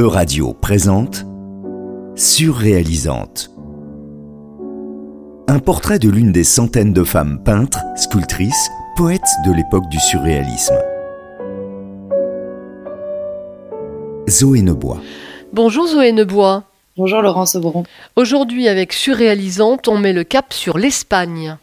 E-Radio présente Surréalisante. Un portrait de l'une des centaines de femmes peintres, sculptrices, poètes de l'époque du surréalisme. Zoé Nebois. Bonjour Zoé Nebois. Bonjour Laurence Auberon. Aujourd'hui, avec Surréalisante, on met le cap sur l'Espagne.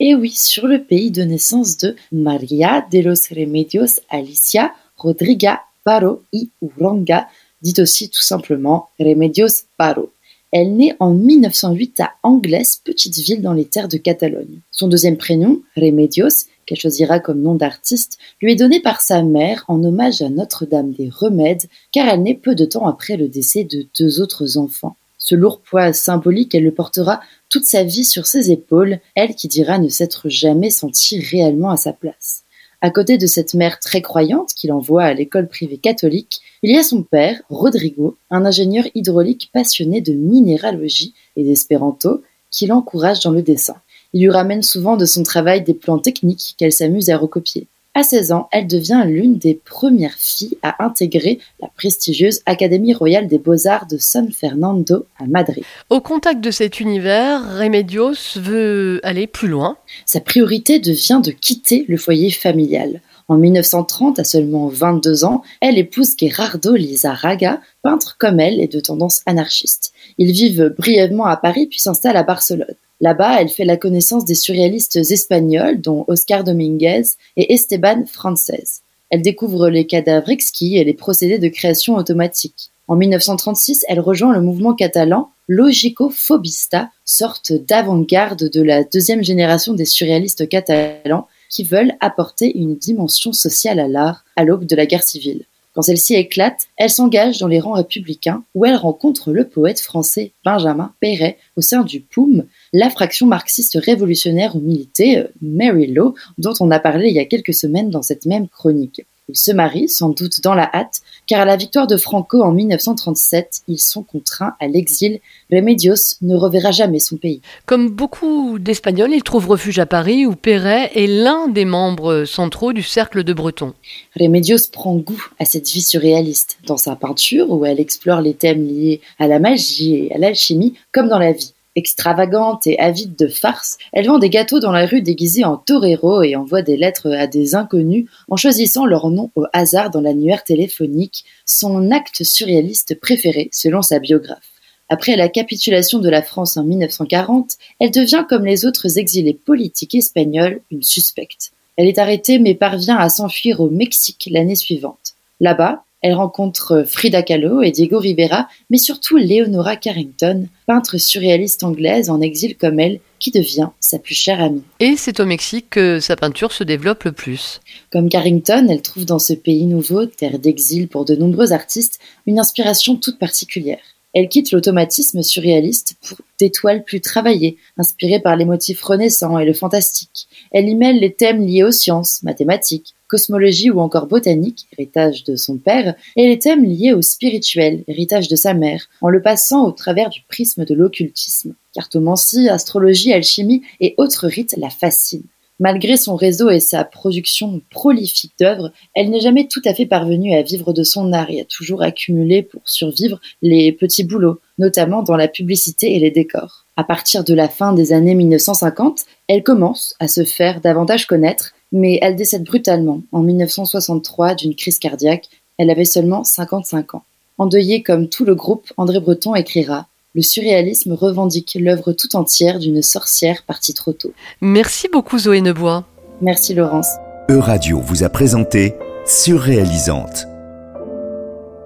Et oui, sur le pays de naissance de María de los Remedios Alicia Rodriga Paro y Uranga, dit aussi tout simplement Remedios Paro. Elle naît en 1908 à Anglès, petite ville dans les terres de Catalogne. Son deuxième prénom, Remedios, qu'elle choisira comme nom d'artiste, lui est donné par sa mère en hommage à Notre-Dame des Remèdes, car elle naît peu de temps après le décès de deux autres enfants. Ce lourd poids symbolique, elle le portera toute sa vie sur ses épaules, elle qui dira ne s'être jamais sentie réellement à sa place. À côté de cette mère très croyante qui l'envoie à l'école privée catholique, il y a son père, Rodrigo, un ingénieur hydraulique passionné de minéralogie et d'espéranto, qui l'encourage dans le dessin. Il lui ramène souvent de son travail des plans techniques qu'elle s'amuse à recopier. À 16 ans, elle devient l'une des premières filles à intégrer la prestigieuse Académie royale des beaux-arts de San Fernando à Madrid. Au contact de cet univers, Remedios veut aller plus loin. Sa priorité devient de quitter le foyer familial. En 1930, à seulement 22 ans, elle épouse Gerardo Lizarraga, peintre comme elle et de tendance anarchiste. Ils vivent brièvement à Paris puis s'installent à Barcelone. Là-bas, elle fait la connaissance des surréalistes espagnols, dont Oscar Dominguez et Esteban Frances. Elle découvre les cadavres exquis et les procédés de création automatique. En 1936, elle rejoint le mouvement catalan Logico-Phobista, sorte d'avant-garde de la deuxième génération des surréalistes catalans qui veulent apporter une dimension sociale à l'art à l'aube de la guerre civile. Quand celle-ci éclate, elle s'engage dans les rangs républicains où elle rencontre le poète français Benjamin Perret au sein du POUM, la fraction marxiste révolutionnaire où militait euh, Mary Law, dont on a parlé il y a quelques semaines dans cette même chronique. Ils se marient, sans doute dans la hâte, car à la victoire de Franco en 1937, ils sont contraints à l'exil. Remedios ne reverra jamais son pays. Comme beaucoup d'Espagnols, il trouve refuge à Paris où Perret est l'un des membres centraux du cercle de Breton. Remedios prend goût à cette vie surréaliste dans sa peinture où elle explore les thèmes liés à la magie et à l'alchimie comme dans la vie. Extravagante et avide de farce, elle vend des gâteaux dans la rue déguisés en torero et envoie des lettres à des inconnus en choisissant leur nom au hasard dans l'annuaire téléphonique, son acte surréaliste préféré selon sa biographe. Après la capitulation de la France en 1940, elle devient comme les autres exilés politiques espagnols une suspecte. Elle est arrêtée mais parvient à s'enfuir au Mexique l'année suivante. Là-bas, elle rencontre Frida Kahlo et Diego Rivera, mais surtout Leonora Carrington, peintre surréaliste anglaise en exil comme elle, qui devient sa plus chère amie. Et c'est au Mexique que sa peinture se développe le plus. Comme Carrington, elle trouve dans ce pays nouveau, terre d'exil pour de nombreux artistes, une inspiration toute particulière. Elle quitte l'automatisme surréaliste pour des toiles plus travaillées, inspirées par les motifs renaissants et le fantastique. Elle y mêle les thèmes liés aux sciences, mathématiques, cosmologie ou encore botanique, héritage de son père, et les thèmes liés au spirituel, héritage de sa mère, en le passant au travers du prisme de l'occultisme. Cartomancie, astrologie, alchimie et autres rites la fascinent. Malgré son réseau et sa production prolifique d'œuvres, elle n'est jamais tout à fait parvenue à vivre de son art et a toujours accumulé pour survivre les petits boulots, notamment dans la publicité et les décors. À partir de la fin des années 1950, elle commence à se faire davantage connaître mais elle décède brutalement en 1963 d'une crise cardiaque. Elle avait seulement 55 ans. Endeuillé comme tout le groupe, André Breton écrira Le surréalisme revendique l'œuvre tout entière d'une sorcière partie trop tôt. Merci beaucoup Zoé Nebois. Merci Laurence. E-Radio vous a présenté Surréalisante.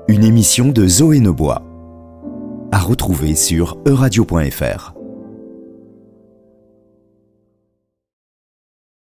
Une émission de Zoé Nebois. À retrouver sur euradio.fr.